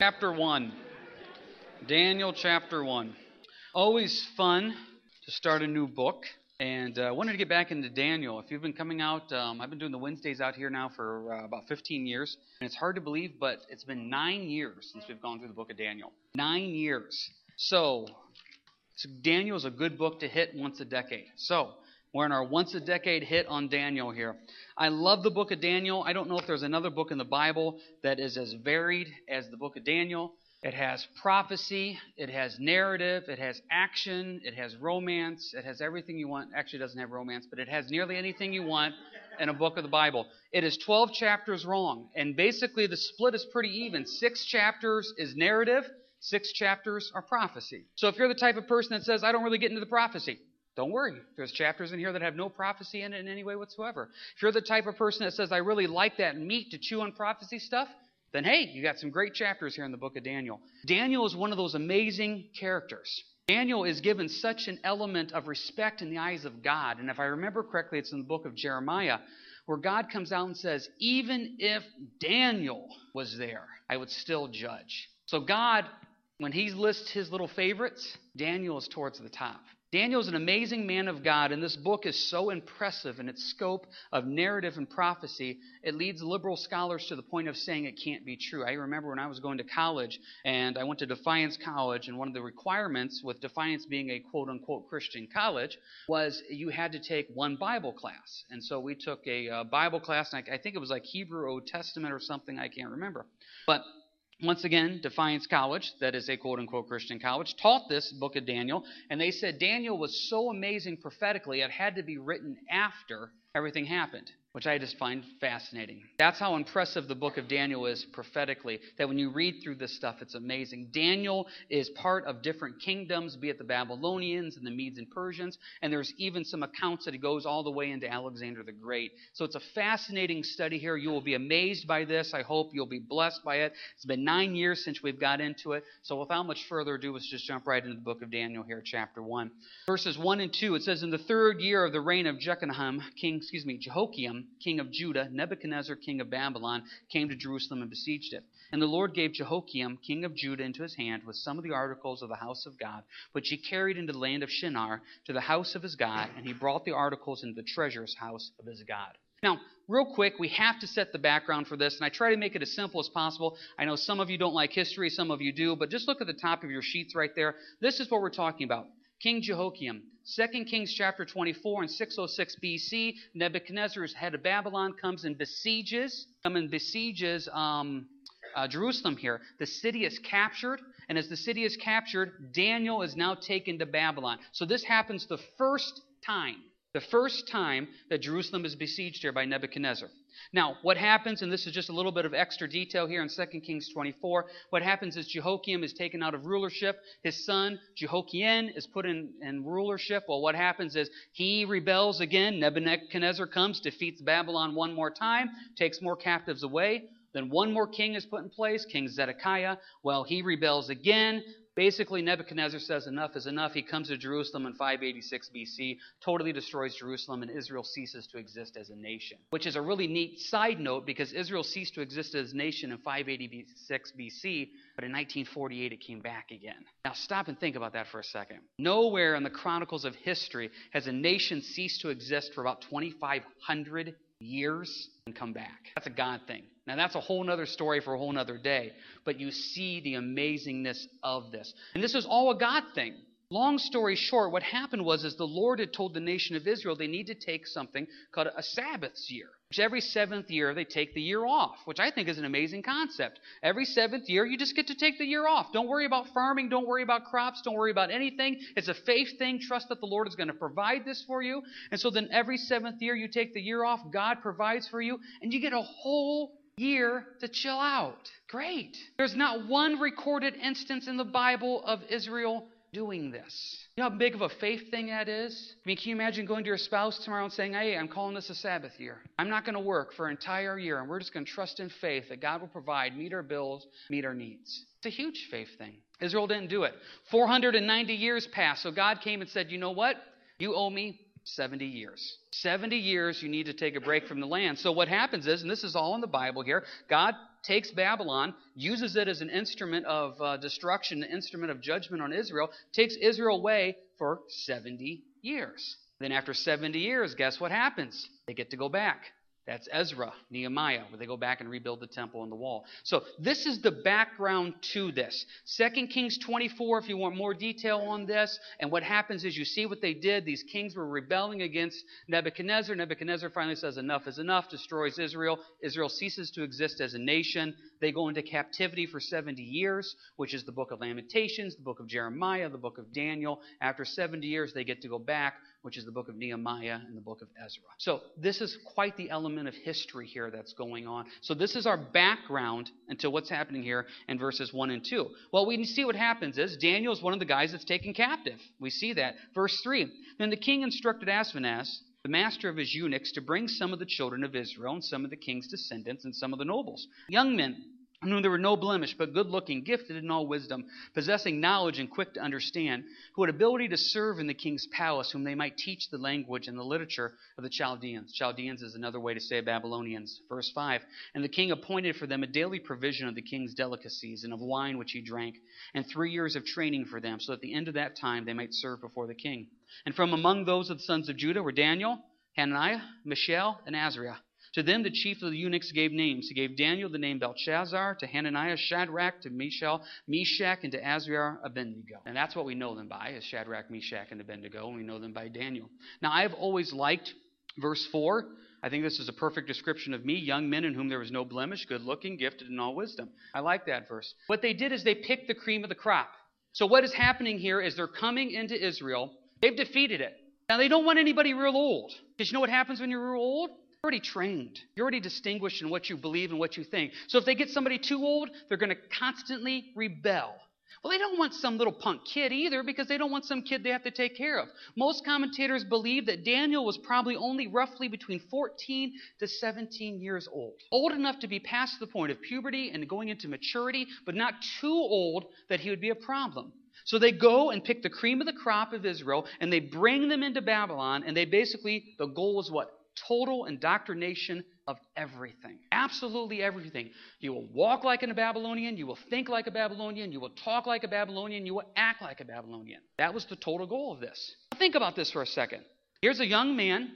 Chapter 1. Daniel chapter 1. Always fun to start a new book. And I uh, wanted to get back into Daniel. If you've been coming out, um, I've been doing the Wednesdays out here now for uh, about 15 years. And it's hard to believe, but it's been nine years since we've gone through the book of Daniel. Nine years. So, so Daniel is a good book to hit once a decade. So, we're in our once a decade hit on Daniel here. I love the book of Daniel. I don't know if there's another book in the Bible that is as varied as the book of Daniel. It has prophecy, it has narrative, it has action, it has romance, it has everything you want. Actually, doesn't have romance, but it has nearly anything you want in a book of the Bible. It is 12 chapters long, and basically the split is pretty even. Six chapters is narrative, six chapters are prophecy. So if you're the type of person that says, I don't really get into the prophecy, don't worry. There's chapters in here that have no prophecy in it in any way whatsoever. If you're the type of person that says, I really like that meat to chew on prophecy stuff, then hey, you got some great chapters here in the book of Daniel. Daniel is one of those amazing characters. Daniel is given such an element of respect in the eyes of God. And if I remember correctly, it's in the book of Jeremiah, where God comes out and says, Even if Daniel was there, I would still judge. So God, when he lists his little favorites, Daniel is towards the top. Daniel is an amazing man of God, and this book is so impressive in its scope of narrative and prophecy, it leads liberal scholars to the point of saying it can't be true. I remember when I was going to college, and I went to Defiance College, and one of the requirements with Defiance being a quote unquote Christian college was you had to take one Bible class. And so we took a uh, Bible class, and I, I think it was like Hebrew Old Testament or something, I can't remember. But once again, Defiance College, that is a quote unquote Christian college, taught this book of Daniel, and they said Daniel was so amazing prophetically, it had to be written after everything happened which I just find fascinating. That's how impressive the book of Daniel is prophetically, that when you read through this stuff, it's amazing. Daniel is part of different kingdoms, be it the Babylonians and the Medes and Persians, and there's even some accounts that it goes all the way into Alexander the Great. So it's a fascinating study here. You will be amazed by this. I hope you'll be blessed by it. It's been nine years since we've got into it, so without much further ado, let's just jump right into the book of Daniel here, chapter 1. Verses 1 and 2, it says, In the third year of the reign of Jeconiah, king, excuse me, Jehoiakim, king of Judah, Nebuchadnezzar, king of Babylon, came to Jerusalem and besieged it. And the Lord gave Jehoiakim, king of Judah, into his hand with some of the articles of the house of God, which he carried into the land of Shinar to the house of his God, and he brought the articles into the treasurer's house of his God. Now, real quick, we have to set the background for this, and I try to make it as simple as possible. I know some of you don't like history, some of you do, but just look at the top of your sheets right there. This is what we're talking about. King Jehoiakim. 2 Kings chapter 24 and 606 BC, Nebuchadnezzar, head of Babylon, comes and besieges, come and besieges um, uh, Jerusalem here. The city is captured, and as the city is captured, Daniel is now taken to Babylon. So this happens the first time, the first time that Jerusalem is besieged here by Nebuchadnezzar. Now, what happens, and this is just a little bit of extra detail here in 2 Kings 24, what happens is Jehoiakim is taken out of rulership. His son, Jehoiachin, is put in, in rulership. Well, what happens is he rebels again. Nebuchadnezzar comes, defeats Babylon one more time, takes more captives away. Then one more king is put in place, King Zedekiah. Well, he rebels again. Basically, Nebuchadnezzar says enough is enough. He comes to Jerusalem in 586 BC, totally destroys Jerusalem, and Israel ceases to exist as a nation. Which is a really neat side note because Israel ceased to exist as a nation in 586 BC, but in 1948 it came back again. Now, stop and think about that for a second. Nowhere in the chronicles of history has a nation ceased to exist for about 2,500 years and come back. That's a God thing. Now, that's a whole other story for a whole other day, but you see the amazingness of this. And this is all a God thing. Long story short, what happened was is the Lord had told the nation of Israel they need to take something called a Sabbath's year. Which every seventh year they take the year off, which I think is an amazing concept. Every seventh year you just get to take the year off. Don't worry about farming, don't worry about crops, don't worry about anything. It's a faith thing. Trust that the Lord is going to provide this for you. And so then every seventh year you take the year off, God provides for you, and you get a whole year to chill out. Great. There's not one recorded instance in the Bible of Israel doing this. You know how big of a faith thing that is? I mean, can you imagine going to your spouse tomorrow and saying, Hey, I'm calling this a Sabbath year. I'm not going to work for an entire year, and we're just going to trust in faith that God will provide, meet our bills, meet our needs. It's a huge faith thing. Israel didn't do it. 490 years passed, so God came and said, You know what? You owe me 70 years. 70 years you need to take a break from the land. So what happens is, and this is all in the Bible here, God takes Babylon, uses it as an instrument of uh, destruction, an instrument of judgment on Israel, takes Israel away for 70 years. Then after 70 years, guess what happens? They get to go back. That's Ezra, Nehemiah, where they go back and rebuild the temple and the wall. So this is the background to this. 2 Kings 24, if you want more detail on this. And what happens is you see what they did. These kings were rebelling against Nebuchadnezzar. Nebuchadnezzar finally says, enough is enough, destroys Israel. Israel ceases to exist as a nation. They go into captivity for 70 years, which is the book of Lamentations, the book of Jeremiah, the book of Daniel. After 70 years, they get to go back which is the book of Nehemiah and the book of Ezra. So, this is quite the element of history here that's going on. So, this is our background until what's happening here in verses 1 and 2. Well, we see what happens is Daniel is one of the guys that's taken captive. We see that. Verse 3 Then the king instructed Ashpenaz, the master of his eunuchs, to bring some of the children of Israel and some of the king's descendants and some of the nobles, young men in whom there were no blemish, but good looking, gifted in all wisdom, possessing knowledge and quick to understand, who had ability to serve in the king's palace, whom they might teach the language and the literature of the Chaldeans. Chaldeans is another way to say Babylonians. Verse 5 And the king appointed for them a daily provision of the king's delicacies and of wine which he drank, and three years of training for them, so that at the end of that time they might serve before the king. And from among those of the sons of Judah were Daniel, Hananiah, Mishael, and Azariah. To them the chief of the eunuchs gave names. He gave Daniel the name Belshazzar, to Hananiah Shadrach, to Mishael Meshach, and to Azariah Abednego. And that's what we know them by, is Shadrach, Meshach, and Abednego, and we know them by Daniel. Now, I've always liked verse 4. I think this is a perfect description of me, young men in whom there was no blemish, good looking, gifted in all wisdom. I like that verse. What they did is they picked the cream of the crop. So, what is happening here is they're coming into Israel. They've defeated it. Now, they don't want anybody real old. Because you know what happens when you're real old? Already trained. You're already distinguished in what you believe and what you think. So if they get somebody too old, they're going to constantly rebel. Well, they don't want some little punk kid either because they don't want some kid they have to take care of. Most commentators believe that Daniel was probably only roughly between 14 to 17 years old. Old enough to be past the point of puberty and going into maturity, but not too old that he would be a problem. So they go and pick the cream of the crop of Israel and they bring them into Babylon, and they basically, the goal was what? Total indoctrination of everything. Absolutely everything. You will walk like a Babylonian, you will think like a Babylonian, you will talk like a Babylonian, you will act like a Babylonian. That was the total goal of this. Think about this for a second. Here's a young man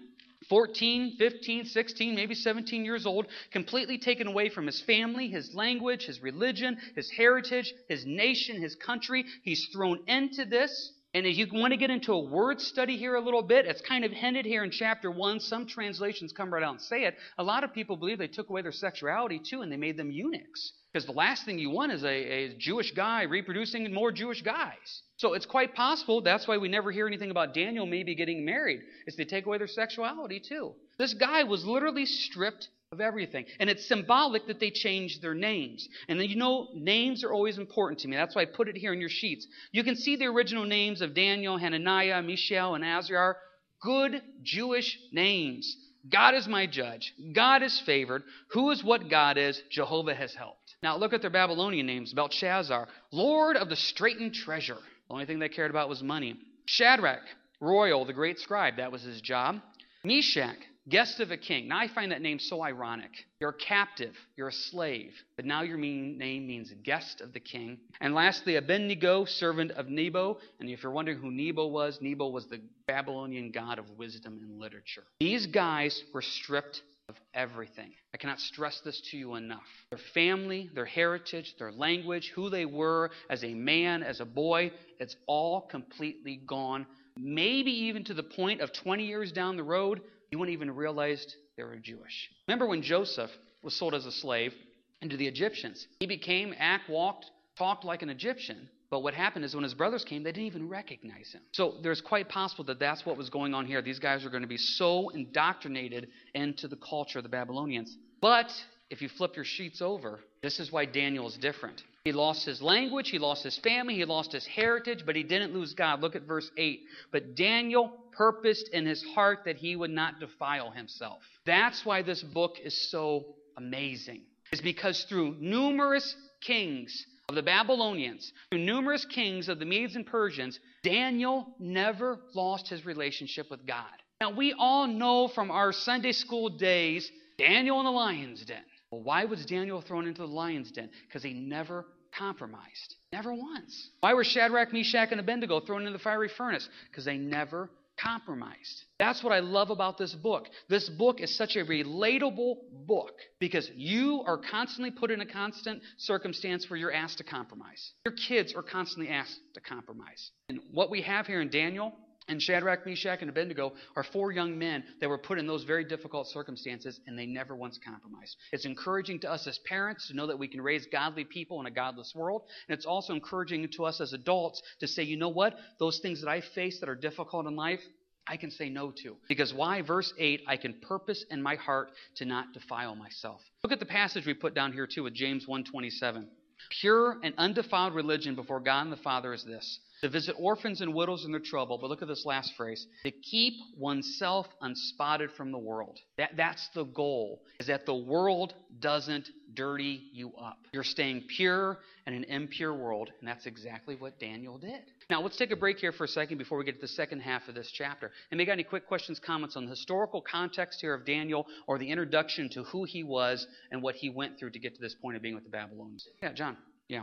14, 15, 16, maybe 17 years old, completely taken away from his family, his language, his religion, his heritage, his nation, his country. He's thrown into this. And if you want to get into a word study here a little bit, it's kind of hinted here in chapter 1. Some translations come right out and say it. A lot of people believe they took away their sexuality too and they made them eunuchs. Because the last thing you want is a, a Jewish guy reproducing more Jewish guys. So it's quite possible. That's why we never hear anything about Daniel maybe getting married, is they take away their sexuality too. This guy was literally stripped of everything. And it's symbolic that they changed their names. And then you know, names are always important to me. That's why I put it here in your sheets. You can see the original names of Daniel, Hananiah, Mishael, and Azariah. Good Jewish names. God is my judge. God is favored. Who is what God is? Jehovah has helped. Now look at their Babylonian names Belshazzar, Lord of the straitened treasure. The only thing they cared about was money. Shadrach, royal, the great scribe. That was his job. Meshach, guest of a king. Now I find that name so ironic. You're a captive, you're a slave, but now your name means guest of the king. And lastly, Abednego, servant of Nebo. And if you're wondering who Nebo was, Nebo was the Babylonian god of wisdom and literature. These guys were stripped of everything. I cannot stress this to you enough. Their family, their heritage, their language, who they were as a man, as a boy, it's all completely gone. Maybe even to the point of 20 years down the road, you wouldn't even realize they were Jewish. Remember when Joseph was sold as a slave into the Egyptians? He became, act, walked, talked like an Egyptian. But what happened is when his brothers came, they didn't even recognize him. So there's quite possible that that's what was going on here. These guys are going to be so indoctrinated into the culture of the Babylonians. But if you flip your sheets over, this is why Daniel is different. He lost his language, he lost his family, he lost his heritage, but he didn't lose God. Look at verse 8. But Daniel purposed in his heart that he would not defile himself. That's why this book is so amazing. Is because through numerous kings of the Babylonians, through numerous kings of the Medes and Persians, Daniel never lost his relationship with God. Now, we all know from our Sunday school days Daniel in the lion's den. Well, why was Daniel thrown into the lion's den? Because he never compromised. Never once. Why were Shadrach, Meshach, and Abednego thrown into the fiery furnace? Because they never compromised. That's what I love about this book. This book is such a relatable book because you are constantly put in a constant circumstance where you're asked to compromise. Your kids are constantly asked to compromise. And what we have here in Daniel and Shadrach, Meshach, and Abednego are four young men that were put in those very difficult circumstances, and they never once compromised. It's encouraging to us as parents to know that we can raise godly people in a godless world, and it's also encouraging to us as adults to say, you know what? Those things that I face that are difficult in life, I can say no to. Because why? Verse 8, I can purpose in my heart to not defile myself. Look at the passage we put down here too with James 1:27. Pure and undefiled religion before God and the Father is this to visit orphans and widows in their trouble. But look at this last phrase to keep oneself unspotted from the world. That, that's the goal, is that the world doesn't dirty you up. You're staying pure in an impure world, and that's exactly what Daniel did. Now, let's take a break here for a second before we get to the second half of this chapter. And got any quick questions, comments on the historical context here of Daniel or the introduction to who he was and what he went through to get to this point of being with the Babylonians? Yeah, John. Yeah.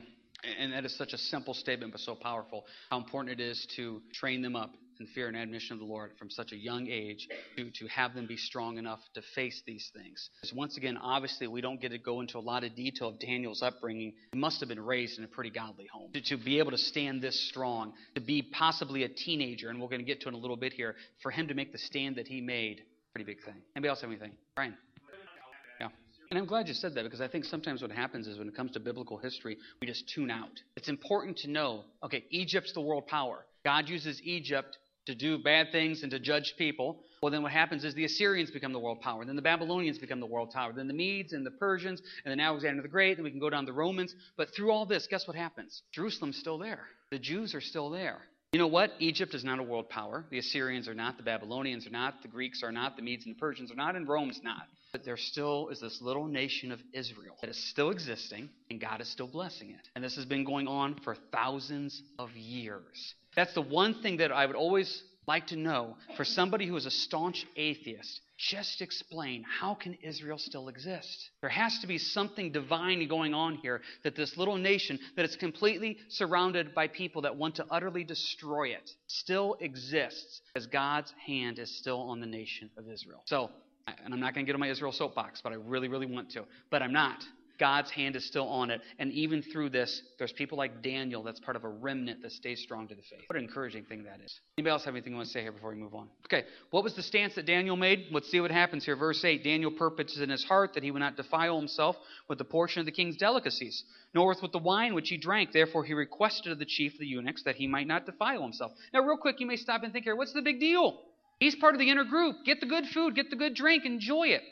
And that is such a simple statement, but so powerful. How important it is to train them up in fear and admonition of the Lord from such a young age to, to have them be strong enough to face these things. Because once again, obviously, we don't get to go into a lot of detail of Daniel's upbringing. He must have been raised in a pretty godly home. To, to be able to stand this strong, to be possibly a teenager, and we're going to get to it in a little bit here, for him to make the stand that he made, pretty big thing. Anybody else have anything? Brian? And I'm glad you said that because I think sometimes what happens is when it comes to biblical history, we just tune out. It's important to know okay, Egypt's the world power. God uses Egypt to do bad things and to judge people. Well, then what happens is the Assyrians become the world power. Then the Babylonians become the world power. Then the Medes and the Persians, and then Alexander the Great. Then we can go down the Romans. But through all this, guess what happens? Jerusalem's still there. The Jews are still there. You know what? Egypt is not a world power. The Assyrians are not. The Babylonians are not. The Greeks are not. The Medes and the Persians are not. And Rome's not. But there still is this little nation of Israel that is still existing, and God is still blessing it. And this has been going on for thousands of years. That's the one thing that I would always like to know for somebody who is a staunch atheist. Just explain how can Israel still exist? There has to be something divine going on here that this little nation that is completely surrounded by people that want to utterly destroy it still exists as God's hand is still on the nation of Israel. So and I'm not going to get on my Israel soapbox, but I really, really want to. But I'm not. God's hand is still on it. And even through this, there's people like Daniel that's part of a remnant that stays strong to the faith. What an encouraging thing that is. Anybody else have anything you want to say here before we move on? Okay, what was the stance that Daniel made? Let's see what happens here. Verse 8 Daniel purposes in his heart that he would not defile himself with the portion of the king's delicacies, nor with the wine which he drank. Therefore, he requested of the chief of the eunuchs that he might not defile himself. Now, real quick, you may stop and think here what's the big deal? He's part of the inner group. Get the good food, get the good drink, enjoy it.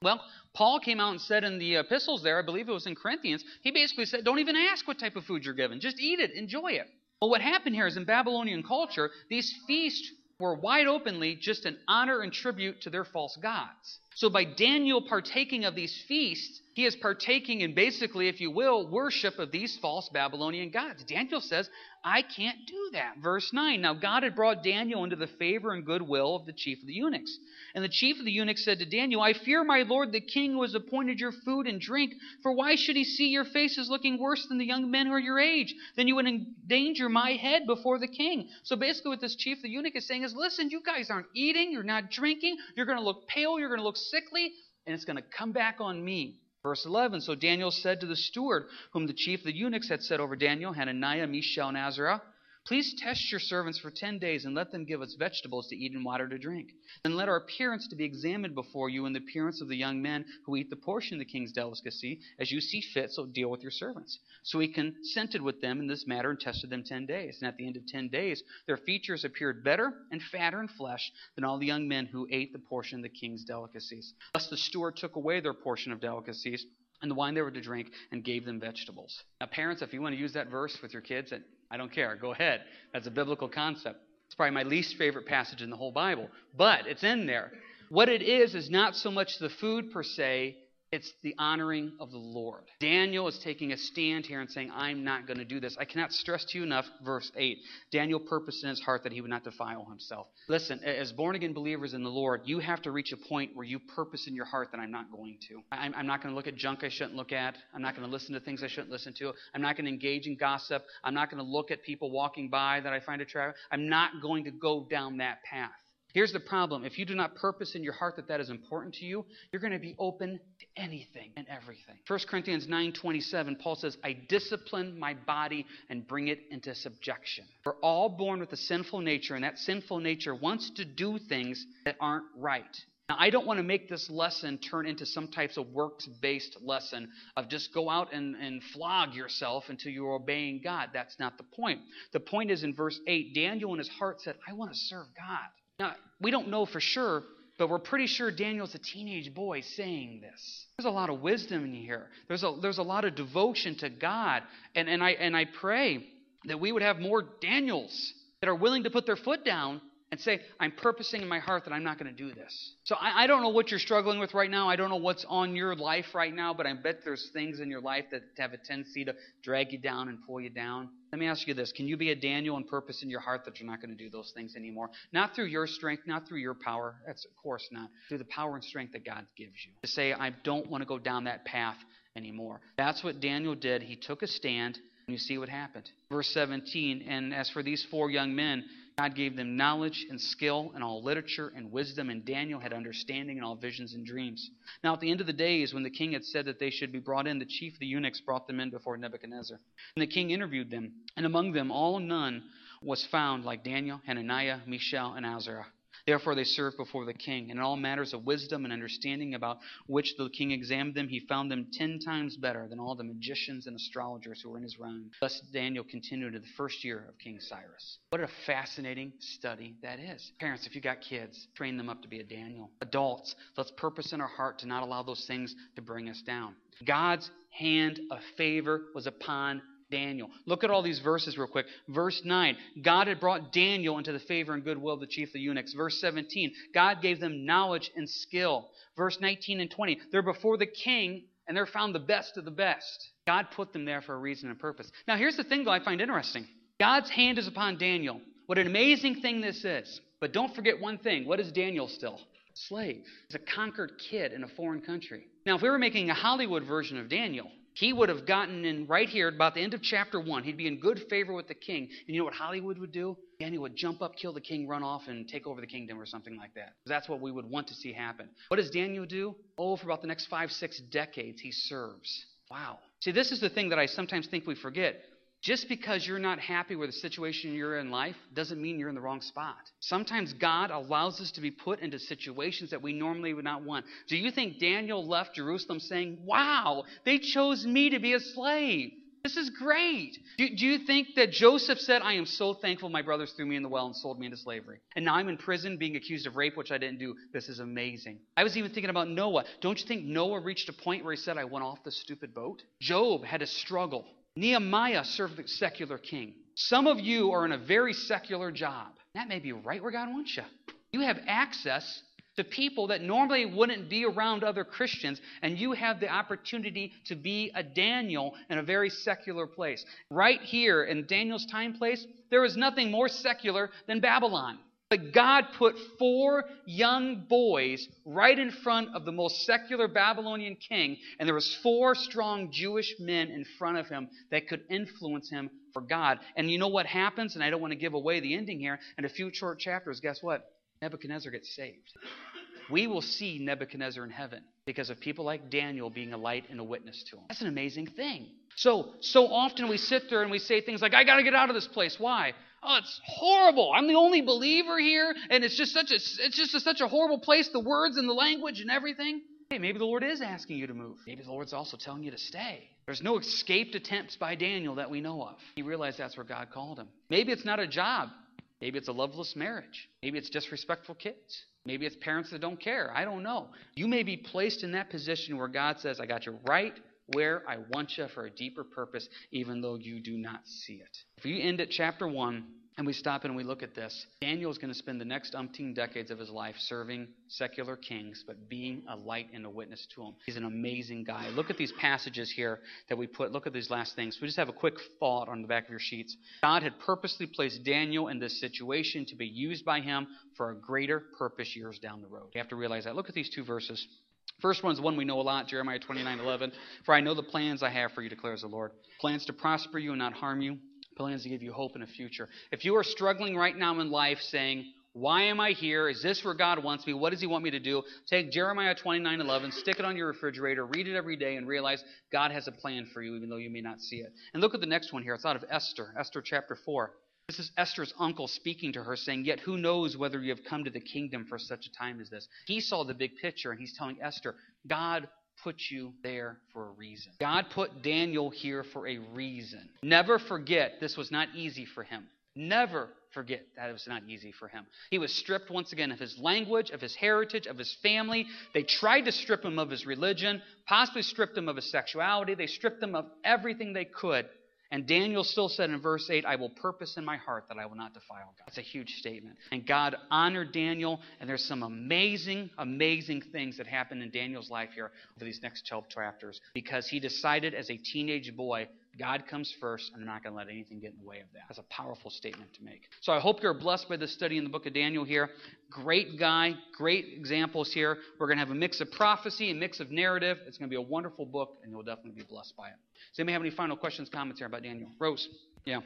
Well, Paul came out and said in the epistles there, I believe it was in Corinthians, he basically said, don't even ask what type of food you're given. Just eat it, enjoy it. Well, what happened here is in Babylonian culture, these feasts were wide openly just an honor and tribute to their false gods. So by Daniel partaking of these feasts, he is partaking in basically, if you will, worship of these false Babylonian gods. Daniel says, I can't do that. Verse 9 Now God had brought Daniel into the favor and goodwill of the chief of the eunuchs. And the chief of the eunuchs said to Daniel, I fear my lord the king who has appointed your food and drink, for why should he see your faces looking worse than the young men who are your age? Then you would endanger my head before the king. So basically, what this chief of the eunuch is saying is, listen, you guys aren't eating, you're not drinking, you're going to look pale, you're going to look sickly, and it's going to come back on me. Verse 11 So Daniel said to the steward, whom the chief of the eunuchs had set over Daniel, Hananiah, Mishael, and Azariah, Please test your servants for ten days, and let them give us vegetables to eat and water to drink. Then let our appearance to be examined before you, and the appearance of the young men who eat the portion of the king's delicacy, as you see fit, so deal with your servants. So he consented with them in this matter and tested them ten days. And at the end of ten days, their features appeared better and fatter in flesh than all the young men who ate the portion of the king's delicacies. Thus the steward took away their portion of delicacies and the wine they were to drink and gave them vegetables. Now, parents, if you want to use that verse with your kids, I don't care. Go ahead. That's a biblical concept. It's probably my least favorite passage in the whole Bible, but it's in there. What it is is not so much the food per se, It's the honoring of the Lord. Daniel is taking a stand here and saying, I'm not going to do this. I cannot stress to you enough, verse 8. Daniel purposed in his heart that he would not defile himself. Listen, as born again believers in the Lord, you have to reach a point where you purpose in your heart that I'm not going to. I'm, I'm not going to look at junk I shouldn't look at. I'm not going to listen to things I shouldn't listen to. I'm not going to engage in gossip. I'm not going to look at people walking by that I find attractive. I'm not going to go down that path. Here's the problem. If you do not purpose in your heart that that is important to you, you're going to be open to anything and everything. 1 Corinthians 9:27 Paul says, "I discipline my body and bring it into subjection." We're all born with a sinful nature and that sinful nature wants to do things that aren't right. Now, I don't want to make this lesson turn into some types of works based lesson of just go out and, and flog yourself until you're obeying God. That's not the point. The point is in verse 8 Daniel in his heart said, I want to serve God. Now, we don't know for sure, but we're pretty sure Daniel's a teenage boy saying this. There's a lot of wisdom in here. There's a, there's a lot of devotion to God. And, and, I, and I pray that we would have more Daniels that are willing to put their foot down and say, I'm purposing in my heart that I'm not going to do this. So I, I, don't know what you're struggling with right now. I don't know what's on your life right now, but I bet there's things in your life that have a tendency to drag you down and pull you down. Let me ask you this Can you be a Daniel and purpose in your heart that you're not going to do those things anymore? Not through your strength, not through your power. That's, of course, not. Through the power and strength that God gives you. To say, I don't want to go down that path anymore. That's what Daniel did. He took a stand, and you see what happened. Verse 17 And as for these four young men, God gave them knowledge and skill in all literature and wisdom, and Daniel had understanding in all visions and dreams. Now, at the end of the days, when the king had said that they should be brought in, the chief of the eunuchs brought them in before Nebuchadnezzar. And the king interviewed them, and among them all none was found like Daniel, Hananiah, Mishael, and Azariah. Therefore they served before the king. And in all matters of wisdom and understanding about which the king examined them, he found them ten times better than all the magicians and astrologers who were in his realm. Thus Daniel continued to the first year of King Cyrus. What a fascinating study that is. Parents, if you've got kids, train them up to be a Daniel. Adults, let's purpose in our heart to not allow those things to bring us down. God's hand of favor was upon Daniel. Look at all these verses real quick. Verse 9, God had brought Daniel into the favor and goodwill of the chief of the eunuchs. Verse 17, God gave them knowledge and skill. Verse 19 and 20, they're before the king and they're found the best of the best. God put them there for a reason and purpose. Now, here's the thing, though, I find interesting God's hand is upon Daniel. What an amazing thing this is. But don't forget one thing. What is Daniel still? Slave. He's a conquered kid in a foreign country. Now, if we were making a Hollywood version of Daniel, he would have gotten in right here about the end of chapter 1. He'd be in good favor with the king. And you know what Hollywood would do? He would jump up, kill the king, run off, and take over the kingdom or something like that. That's what we would want to see happen. What does Daniel do? Oh, for about the next five, six decades, he serves. Wow. See, this is the thing that I sometimes think we forget. Just because you're not happy with the situation you're in life doesn't mean you're in the wrong spot. Sometimes God allows us to be put into situations that we normally would not want. Do you think Daniel left Jerusalem saying, Wow, they chose me to be a slave? This is great. Do, do, you think that Joseph said, I am so thankful my brothers threw me in the well and sold me into slavery? And now I'm in prison being accused of rape, which I didn't do. This is amazing. I was even thinking about Noah. Don't you think Noah reached a point where he said, I went off the stupid boat? Job had a struggle. Nehemiah served the secular king. Some of you are in a very secular job. That may be right where God wants you. You have access to people that normally wouldn't be around other Christians, and you have the opportunity to be a Daniel in a very secular place. Right here in Daniel's time place, there is nothing more secular than Babylon. But God put four young boys right in front of the most secular Babylonian king, and there was four strong Jewish men in front of him that could influence him for God. And you know what happens? And I don't want to give away the ending here. In a few short chapters, guess what? Nebuchadnezzar gets saved. We will see Nebuchadnezzar in heaven because of people like Daniel being a light and a witness to him. That's an amazing thing. So, so often we sit there and we say things like, I got to get out of this place. Why? Oh, it's horrible. I'm the only believer here, and it's just such a it's just a, such a horrible place. The words and the language and everything. Hey, maybe the Lord is asking you to move. Maybe the Lord's also telling you to stay. There's no escaped attempts by Daniel that we know of. He realized that's where God called him. Maybe it's not a job. Maybe it's a loveless marriage. Maybe it's disrespectful kids. Maybe it's parents that don't care. I don't know. You may be placed in that position where God says, I got you right where I want you for a deeper purpose, even though you do not see it. If you end at chapter 1, and we stop and we look at this. Daniel is going to spend the next umpteen decades of his life serving secular kings, but being a light and a witness to them. He's an amazing guy. Look at these passages here that we put. Look at these last things. We just have a quick thought on the back of your sheets. God had purposely placed Daniel in this situation to be used by him for a greater purpose years down the road. You have to realize that. Look at these two verses. First one is one we know a lot, Jeremiah 29 11. For I know the plans I have for you, declares the Lord. Plans to prosper you and not harm you, plans to give you hope in a future. If you are struggling right now in life saying, why am I here? Is this where God wants me? What does He want me to do? Take Jeremiah 29 11, stick it on your refrigerator, read it every day, and realize God has a plan for you, even though you may not see it. And look at the next one here. It's out of Esther, Esther chapter 4. This is Esther's uncle speaking to her, saying, Yet who knows whether you have come to the kingdom for such a time as this? He saw the big picture, and he's telling Esther, God put you there for a reason. God put Daniel here for a reason. Never forget this was not easy for him. Never forget that it was not easy for him. He was stripped once again of his language, of his heritage, of his family. They tried to strip him of his religion, possibly stripped him of his sexuality. They stripped him of everything they could and Daniel still said in verse 8, I will purpose in my heart that I will not defile God. That's a huge statement. And God honored Daniel, and there's some amazing, amazing things that happened in Daniel's life here over these next 12 chapters because he decided as a teenage boy God comes first, and they're not going to let anything get in the way of that. That's a powerful statement to make. So I hope you're blessed by this study in the book of Daniel here. Great guy, great examples here. We're going to have a mix of prophecy, a mix of narrative. It's going to be a wonderful book, and you'll definitely be blessed by it. Does anybody have any final questions, comments here about Daniel? Rose? Yeah.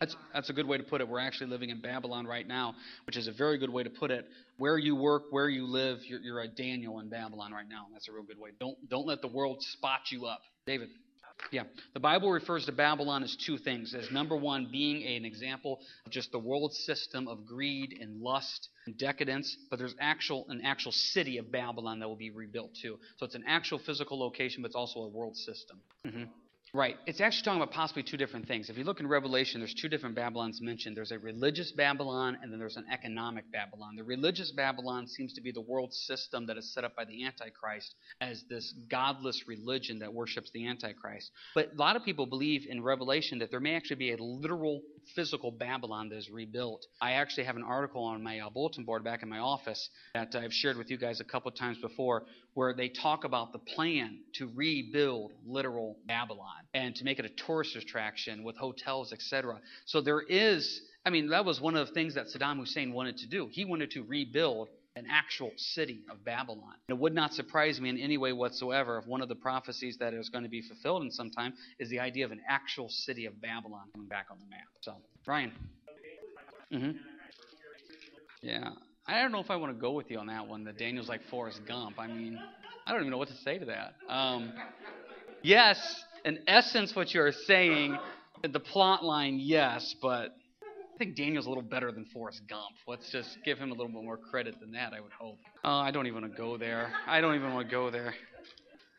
That's, that's a good way to put it. We're actually living in Babylon right now, which is a very good way to put it. Where you work, where you live, you're, you're a Daniel in Babylon right now. That's a real good way. Don't, don't let the world spot you up. David? Yeah, the Bible refers to Babylon as two things. As number one, being an example of just the world system of greed and lust and decadence, but there's actual an actual city of Babylon that will be rebuilt too. So it's an actual physical location, but it's also a world system. Mm-hmm. Right. It's actually talking about possibly two different things. If you look in Revelation, there's two different Babylons mentioned. There's a religious Babylon and then there's an economic Babylon. The religious Babylon seems to be the world system that is set up by the Antichrist as this godless religion that worships the Antichrist. But a lot of people believe in Revelation that there may actually be a literal physical Babylon that is rebuilt. I actually have an article on my uh, bulletin board back in my office that I've shared with you guys a couple times before where they talk about the plan to rebuild literal Babylon and to make it a tourist attraction with hotels, etc. So there is, I mean, that was one of the things that Saddam Hussein wanted to do. He wanted to rebuild an actual city of Babylon. It would not surprise me in any way whatsoever if one of the prophecies that is going to be fulfilled in some time is the idea of an actual city of Babylon coming back on the map. So, Ryan. Mm-hmm. Yeah. I don't know if I want to go with you on that one. That Daniel's like Forrest Gump. I mean, I don't even know what to say to that. Um, yes, in essence, what you are saying, the plot line, yes, but I think Daniel's a little better than Forrest Gump. Let's just give him a little bit more credit than that, I would hope. Oh, I don't even want to go there. I don't even want to go there.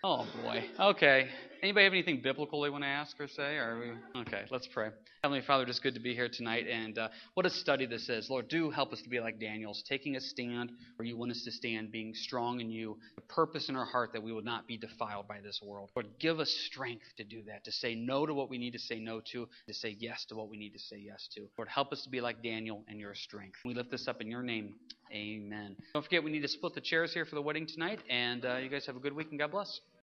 Oh boy. Okay. Anybody have anything biblical they want to ask or say? Or we... Okay, let's pray. Heavenly Father, just good to be here tonight. And uh, what a study this is. Lord, do help us to be like Daniel's, taking a stand where you want us to stand, being strong in you, the purpose in our heart that we will not be defiled by this world. Lord, give us strength to do that, to say no to what we need to say no to, to say yes to what we need to say yes to. Lord, help us to be like Daniel and your strength. We lift this up in your name. Amen. Don't forget, we need to split the chairs here for the wedding tonight. And uh, you guys have a good week and God bless.